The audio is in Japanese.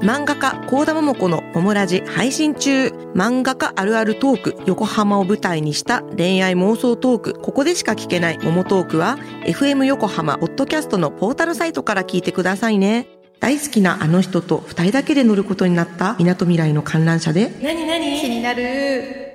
漫画家、高田桃子のオムラジ配信中。漫画家あるあるトーク、横浜を舞台にした恋愛妄想トーク、ここでしか聞けない桃トークは、FM 横浜ポッドキャストのポータルサイトから聞いてくださいね。大好きなあの人と二人だけで乗ることになった港未来の観覧車で、何何？気になる